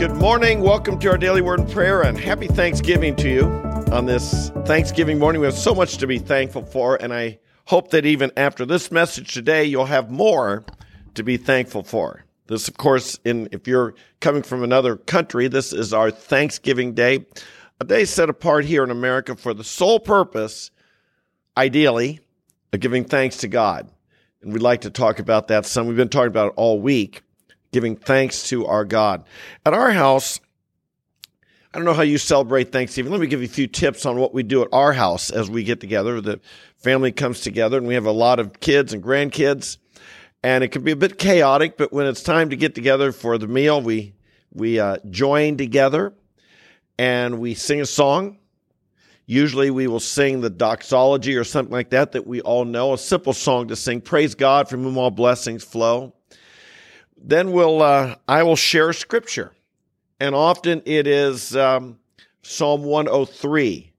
Good morning. Welcome to our daily word and prayer and happy Thanksgiving to you on this Thanksgiving morning. We have so much to be thankful for, and I hope that even after this message today, you'll have more to be thankful for. This, of course, in if you're coming from another country, this is our Thanksgiving Day, a day set apart here in America for the sole purpose, ideally, of giving thanks to God. And we'd like to talk about that some. We've been talking about it all week giving thanks to our God. At our house, I don't know how you celebrate Thanksgiving. Let me give you a few tips on what we do at our house as we get together. The family comes together and we have a lot of kids and grandkids and it can be a bit chaotic, but when it's time to get together for the meal, we, we uh, join together and we sing a song. Usually we will sing the doxology or something like that that we all know, a simple song to sing. Praise God from whom all blessings flow then we'll uh, I will share scripture, and often it is um, Psalm 103.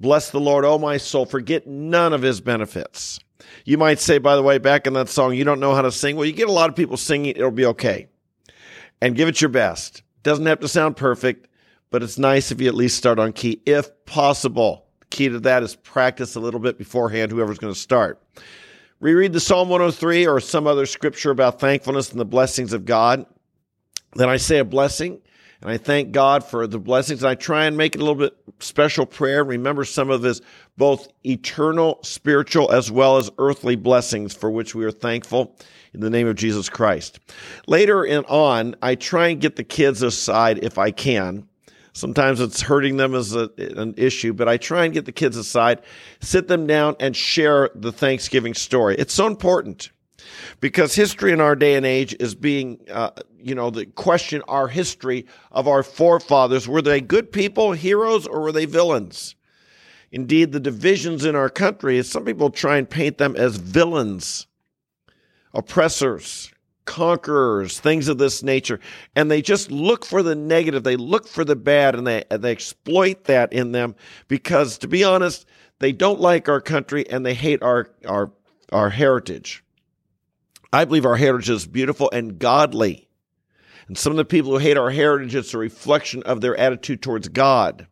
Bless the Lord, O my soul, forget none of his benefits. You might say, by the way, back in that song, you don't know how to sing. Well, you get a lot of people singing, it'll be okay. And give it your best. Doesn't have to sound perfect, but it's nice if you at least start on key, if possible. The key to that is practice a little bit beforehand, whoever's going to start reread the Psalm 103 or some other scripture about thankfulness and the blessings of God. Then I say a blessing and I thank God for the blessings. And I try and make it a little bit special prayer. Remember some of his both eternal, spiritual, as well as earthly blessings for which we are thankful in the name of Jesus Christ. Later and on, I try and get the kids aside if I can Sometimes it's hurting them as a, an issue, but I try and get the kids aside, sit them down, and share the Thanksgiving story. It's so important because history in our day and age is being, uh, you know, the question our history of our forefathers were they good people, heroes, or were they villains? Indeed, the divisions in our country, some people try and paint them as villains, oppressors, conquerors, things of this nature. And they just look for the negative. They look for the bad and they, they exploit that in them because to be honest, they don't like our country and they hate our, our, our heritage. I believe our heritage is beautiful and godly. And some of the people who hate our heritage, it's a reflection of their attitude towards God.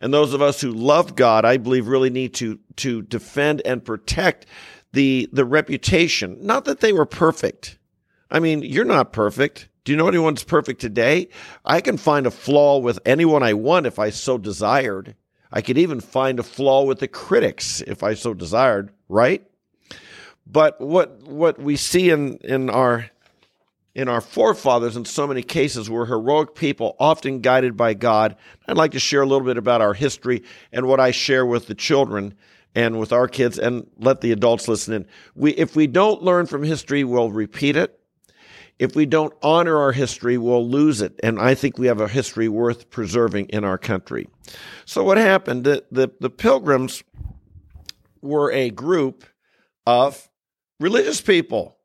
And those of us who love God, I believe really need to, to defend and protect the, the reputation. Not that they were perfect I mean, you're not perfect. Do you know anyone's perfect today? I can find a flaw with anyone I want if I so desired. I could even find a flaw with the critics if I so desired, right? But what what we see in in our in our forefathers in so many cases were heroic people, often guided by God. I'd like to share a little bit about our history and what I share with the children and with our kids and let the adults listen in. We if we don't learn from history, we'll repeat it if we don't honor our history, we'll lose it. And I think we have a history worth preserving in our country. So what happened? The, the, the pilgrims were a group of religious people,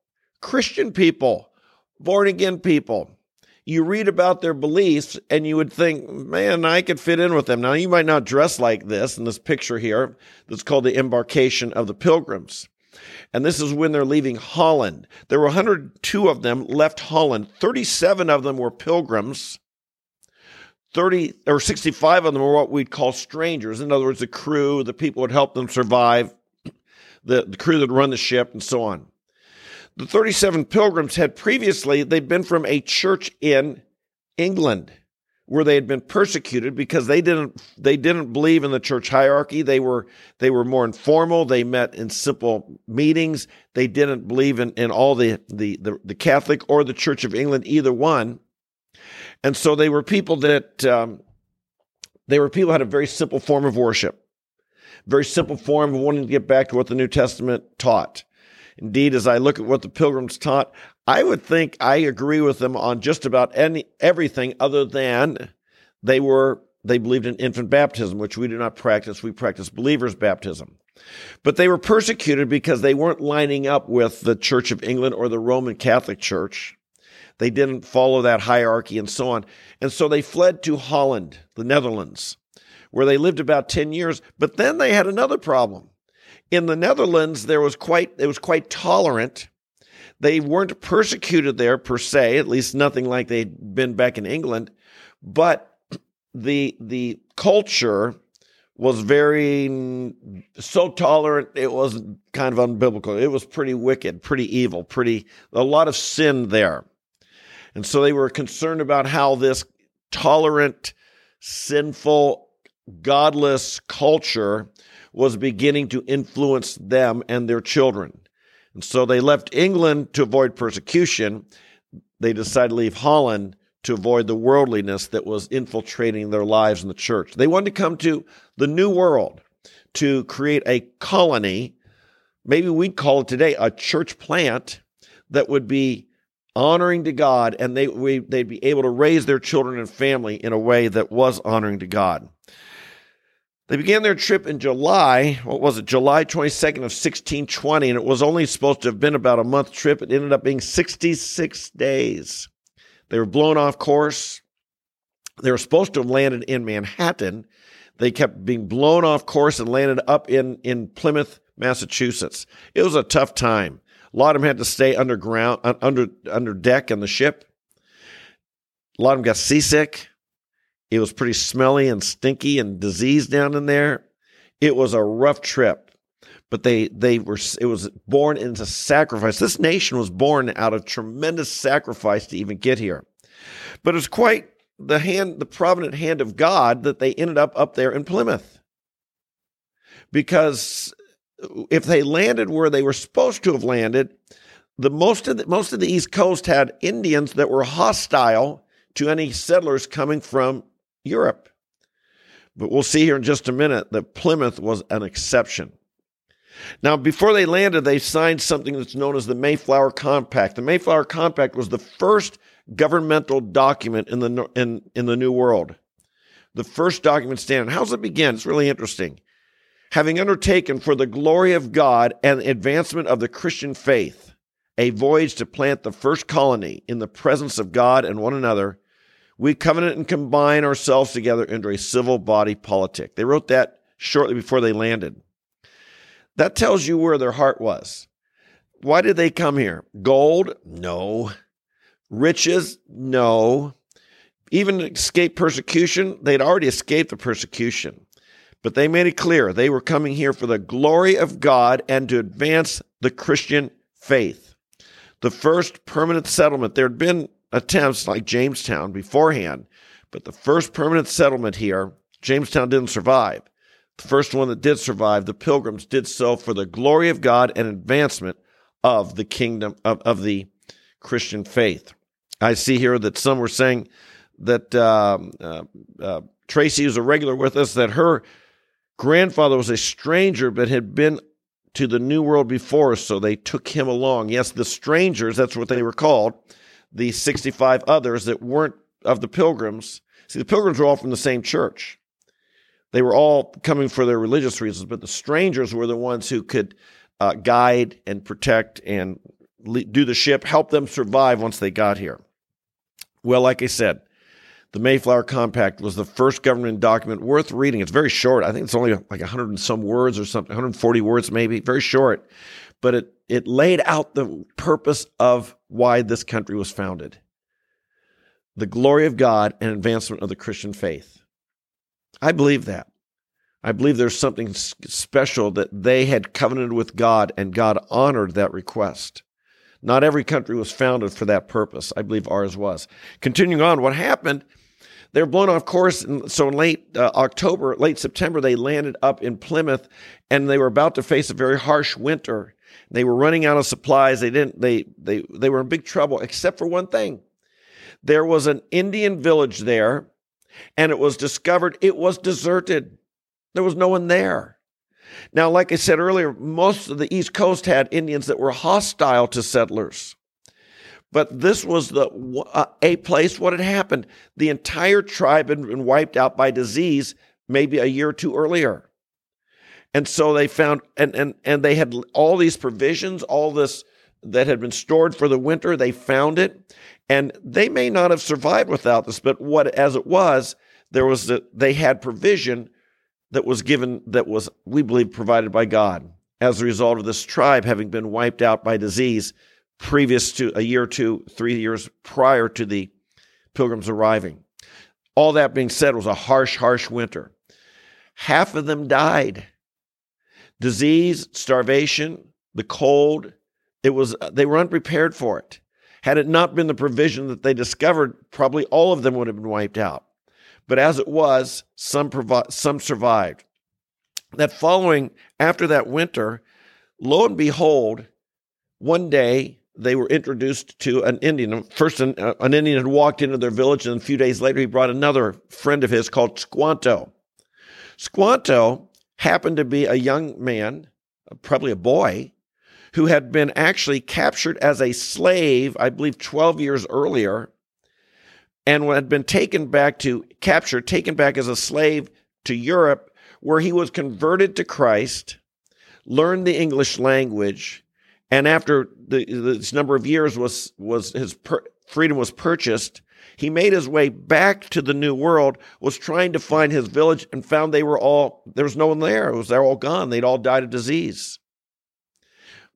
Christian people, born again people. You read about their beliefs and you would think, man, I could fit in with them. Now, you might not dress like this in this picture here that's called the embarkation of the pilgrims. And this is when they're leaving Holland. There were 102 of them left Holland. 37 of them were pilgrims. 30 or 65 of them were what we'd call strangers. In other words, the crew, the people would help them survive, the, the crew that run the ship, and so on. The 37 pilgrims had previously, they'd been from a church in England where they had been persecuted because they didn't they didn't believe in the church hierarchy. They were they were more informal. They met in simple meetings. They didn't believe in, in all the, the the the catholic or the church of england either one. And so they were people that um, they were people had a very simple form of worship very simple form of wanting to get back to what the new testament taught. Indeed, as I look at what the pilgrims taught, I would think I agree with them on just about any everything other than they were they believed in infant baptism, which we do not practice. We practice believers baptism. But they were persecuted because they weren't lining up with the Church of England or the Roman Catholic Church. They didn't follow that hierarchy and so on. And so they fled to Holland, the Netherlands, where they lived about 10 years. But then they had another problem. In the Netherlands, there was quite, it was quite tolerant They weren't persecuted there per se, at least nothing like they'd been back in England, but the the culture was very mm, so tolerant it was kind of unbiblical. It was pretty wicked pretty evil pretty a lot of sin there. And so they were concerned about how this tolerant sinful godless culture was beginning to influence them and their children and so they left england to avoid persecution they decided to leave holland to avoid the worldliness that was infiltrating their lives in the church. They wanted to come to the new world to create a colony. Maybe we'd call it today a church plant that would be honoring to God and they, we, they'd be able to raise their children and family in a way that was honoring to God. They began their trip in July, what was it, July 22nd of 1620, and it was only supposed to have been about a month trip. It ended up being 66 days. They were blown off course. They were supposed to have landed in Manhattan. They kept being blown off course and landed up in, in Plymouth, Massachusetts. It was a tough time. A lot of them had to stay underground, under, under deck in the ship. A lot of them got seasick. It was pretty smelly and stinky and diseased down in there. It was a rough trip, but they they were it was born into sacrifice. This nation was born out of tremendous sacrifice to even get here. But it was quite the hand, the provident hand of God that they ended up up there in Plymouth. Because if they landed where they were supposed to have landed, the most of the, most of the East Coast had Indians that were hostile to any settlers coming from Europe. But we'll see here in just a minute that Plymouth was an exception. Now, before they landed, they signed something that's known as the Mayflower Compact. The Mayflower Compact was the first governmental document in the in, in the New World. The first document standard. does it begin? It's really interesting. Having undertaken for the glory of God and advancement of the Christian faith a voyage to plant the first colony in the presence of God and one another, we covenant and combine ourselves together into a civil body politic. They wrote that shortly before they landed. That tells you where their heart was. Why did they come here? Gold? No. Riches? No. Even escape persecution? They'd already escaped the persecution. But they made it clear they were coming here for the glory of God and to advance the Christian faith. The first permanent settlement, there had been attempts like Jamestown beforehand, but the first permanent settlement here, Jamestown didn't survive. The first one that did survive, the pilgrims did so for the glory of God and advancement of the kingdom of, of the Christian faith. I see here that some were saying that um, uh, uh, Tracy, who's a regular with us, that her grandfather was a stranger but had been to the New World before, so they took him along. Yes, the strangers, that's what they were called, the 65 others that weren't of the pilgrims. See, the pilgrims were all from the same church. They were all coming for their religious reasons, but the strangers were the ones who could uh, guide and protect and le- do the ship, help them survive once they got here. Well, like I said, the Mayflower Compact was the first government document worth reading. It's very short. I think it's only like 100 and some words or something, 140 words maybe, very short. But it, it laid out the purpose of why this country was founded the glory of God and advancement of the Christian faith. I believe that. I believe there's something special that they had covenanted with God and God honored that request. Not every country was founded for that purpose. I believe ours was. Continuing on, what happened? They were blown off course. And so in late uh, October, late September, they landed up in Plymouth and they were about to face a very harsh winter. They were running out of supplies. They didn't, they, they, they were in big trouble, except for one thing. There was an Indian village there and it was discovered it was deserted. There was no one there. Now, like I said earlier, most of the East Coast had Indians that were hostile to settlers. But this was the uh, a place what had happened. The entire tribe had been wiped out by disease maybe a year or two earlier. And so they found and and and they had all these provisions, all this that had been stored for the winter, they found it and they may not have survived without this, but what as it was, there was a, they had provision that was given that was we believe provided by God as a result of this tribe having been wiped out by disease previous to a year or two, three years prior to the pilgrims arriving. All that being said, it was a harsh, harsh winter. Half of them died. Disease, starvation, the cold, it was they were unprepared for it. Had it not been the provision that they discovered, probably all of them would have been wiped out. But as it was, some provi- some survived. That following after that winter, lo and behold, one day they were introduced to an Indian. First, an, uh, an, Indian had walked into their village, and a few days later, he brought another friend of his called Squanto. Squanto happened to be a young man, probably a boy, who had been actually captured as a slave, I believe 12 years earlier, and had been taken back to captured, taken back as a slave to Europe, where he was converted to Christ, learned the English language, and after the, this number of years was was his per, freedom was purchased, he made his way back to the New World, was trying to find his village, and found they were all there was no one there. It was they're all gone. They'd all died of disease.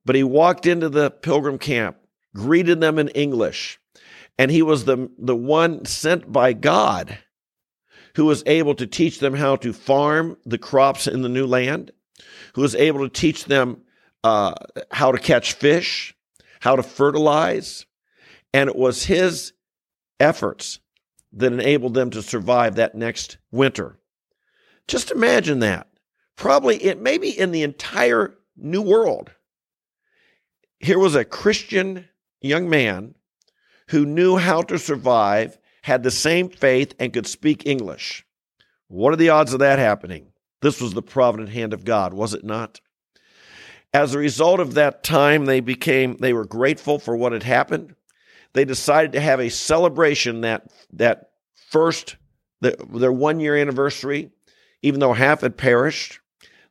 But he walked into the pilgrim camp, greeted them in English, and he was the the one sent by God who was able to teach them how to farm the crops in the new land, who was able to teach them uh, how to catch fish, how to fertilize. And it was his efforts that enabled them to survive that next winter. Just imagine that. Probably it maybe in the entire new world. Here was a Christian young man who knew how to survive, had the same faith, and could speak English. What are the odds of that happening? This was the provident hand of God, was it not? As a result of that time, they became they were grateful for what had happened. They decided to have a celebration that that first the, their one year anniversary, even though half had perished.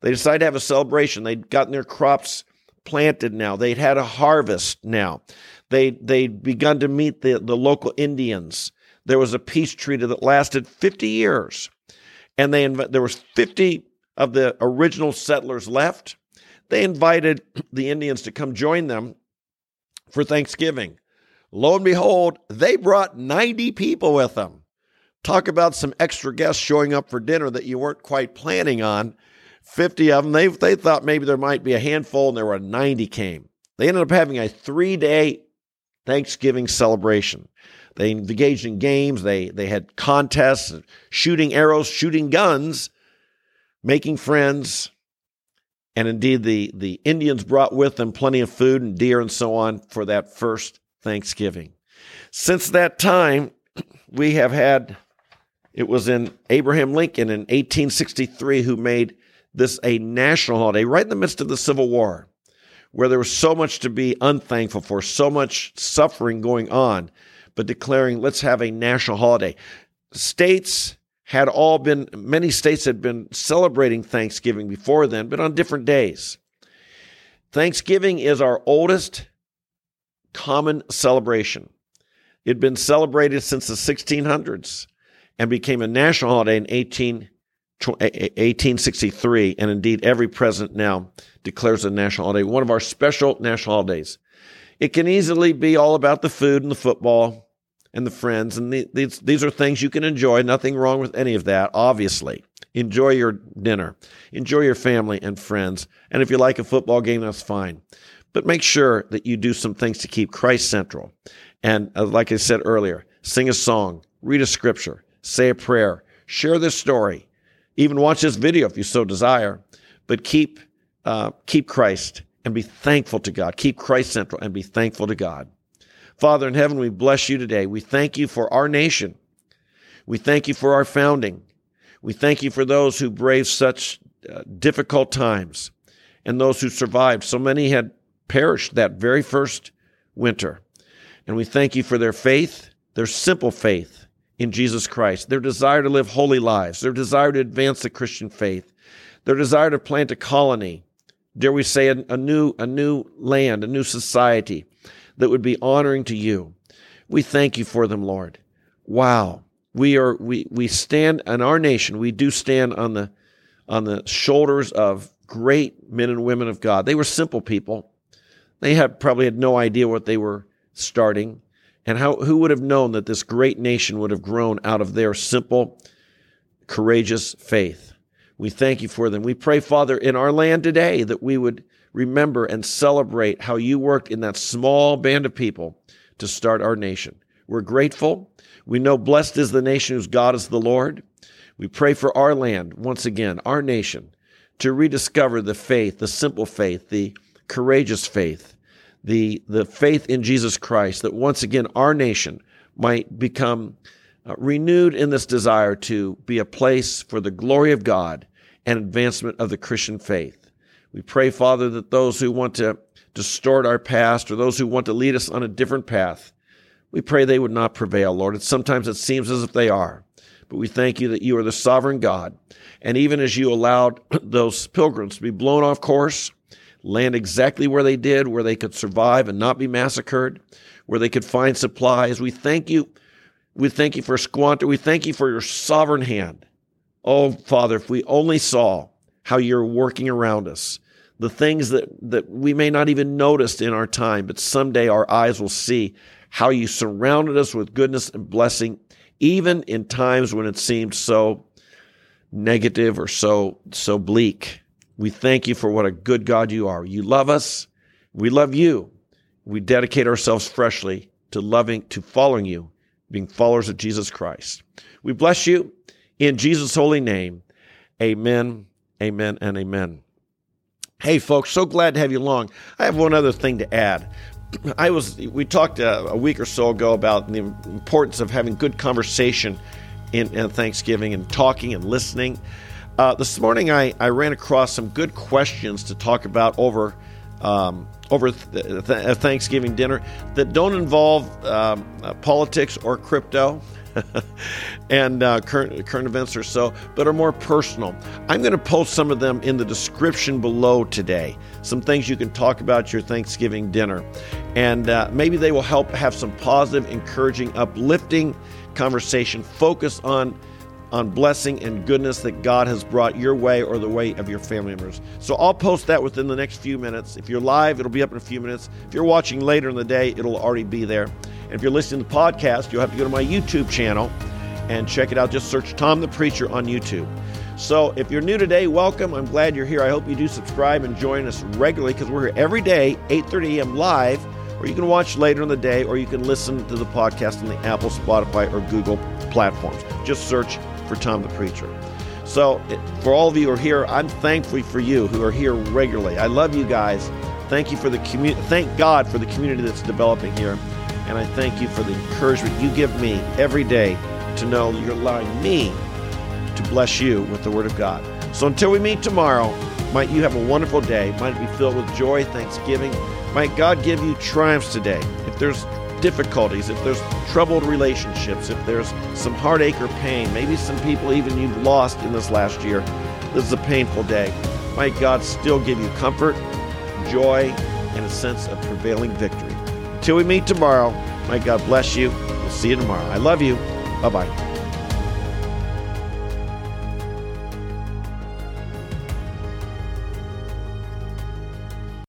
They decided to have a celebration. They'd gotten their crops planted now. They'd had a harvest now. They they'd begun to meet the, the local Indians. There was a peace treaty that lasted 50 years. And they there was 50 of the original settlers left. They invited the Indians to come join them for Thanksgiving. Lo and behold, they brought 90 people with them. Talk about some extra guests showing up for dinner that you weren't quite planning on. 50 of them, they, they thought maybe there might be a handful, and there were 90 came. They ended up having a three day Thanksgiving celebration. They engaged in games, they, they had contests, shooting arrows, shooting guns, making friends. And indeed, the, the Indians brought with them plenty of food and deer and so on for that first Thanksgiving. Since that time, we have had, it was in Abraham Lincoln in 1863 who made this a national holiday right in the midst of the Civil War, where there was so much to be unthankful for, so much suffering going on, but declaring, let's have a national holiday. States had all been, many states had been celebrating Thanksgiving before then, but on different days. Thanksgiving is our oldest common celebration. It had been celebrated since the 1600s and became a national holiday in 18, 1863. And indeed, every president now declares a national holiday, one of our special national holidays. It can easily be all about the food and the football and the friends. And the, these, these are things you can enjoy. Nothing wrong with any of that, obviously. Enjoy your dinner, enjoy your family and friends. And if you like a football game, that's fine. But make sure that you do some things to keep Christ central. And uh, like I said earlier, sing a song, read a scripture, say a prayer, share this story, even watch this video if you so desire. But keep uh, keep Christ and be thankful to God. Keep Christ central and be thankful to God. Father in heaven, we bless you today. We thank you for our nation. We thank you for our founding. We thank you for those who braved such uh, difficult times and those who survived. So many had perished that very first winter. And we thank you for their faith, their simple faith in Jesus Christ, their desire to live holy lives, their desire to advance the Christian faith, their desire to plant a colony, dare we say a, a new, a new land, a new society, that would be honoring to you. We thank you for them, Lord. Wow. We are we we stand in our nation, we do stand on the on the shoulders of great men and women of God. They were simple people. They had probably had no idea what they were starting. And how, who would have known that this great nation would have grown out of their simple, courageous faith? We thank you for them. We pray, Father, in our land today that we would remember and celebrate how you worked in that small band of people to start our nation. We're grateful. We know blessed is the nation whose God is the Lord. We pray for our land, once again, our nation, to rediscover the faith, the simple faith, the courageous faith, the, the faith in Jesus Christ, that once again our nation might become uh, renewed in this desire to be a place for the glory of God and advancement of the Christian faith. We pray, Father, that those who want to distort our past or those who want to lead us on a different path, we pray they would not prevail, Lord. And sometimes it seems as if they are. But we thank you that you are the sovereign God. And even as you allowed those pilgrims to be blown off course, land exactly where they did, where they could survive and not be massacred, where they could find supplies, we thank you. We thank you for Squanto. We thank you for your sovereign hand. Oh, Father, if we only saw how you're working around us, the things that, that we may not even notice in our time, but someday our eyes will see how you surrounded us with goodness and blessing, even in times when it seemed so negative or so, so bleak. We thank you for what a good God you are. You love us. We love you. We dedicate ourselves freshly to loving, to following you, being followers of Jesus Christ. We bless you in Jesus' holy name. Amen Amen and amen. Hey, folks, so glad to have you along. I have one other thing to add. I was we talked a, a week or so ago about the importance of having good conversation in, in Thanksgiving and talking and listening. Uh, this morning, I, I ran across some good questions to talk about over um, over th- th- Thanksgiving dinner that don't involve um, uh, politics or crypto. and uh, current current events or so, but are more personal. I'm going to post some of them in the description below today. Some things you can talk about your Thanksgiving dinner, and uh, maybe they will help have some positive, encouraging, uplifting conversation. Focus on on blessing and goodness that God has brought your way or the way of your family members. So I'll post that within the next few minutes. If you're live, it'll be up in a few minutes. If you're watching later in the day, it'll already be there. And if you're listening to the podcast, you'll have to go to my YouTube channel and check it out. Just search Tom the Preacher on YouTube. So if you're new today, welcome. I'm glad you're here. I hope you do subscribe and join us regularly because we're here every day, 8:30 a.m. live, or you can watch later in the day, or you can listen to the podcast on the Apple, Spotify, or Google platforms. Just search for Tom the Preacher. So for all of you who are here, I'm thankful for you who are here regularly. I love you guys. Thank you for the community. Thank God for the community that's developing here. And I thank you for the encouragement you give me every day to know you're allowing me to bless you with the Word of God. So until we meet tomorrow, might you have a wonderful day. Might it be filled with joy, thanksgiving. Might God give you triumphs today. If there's difficulties, if there's troubled relationships, if there's some heartache or pain, maybe some people even you've lost in this last year, this is a painful day. Might God still give you comfort, joy, and a sense of prevailing victory. Till we meet tomorrow, may God bless you. We'll see you tomorrow. I love you. Bye bye.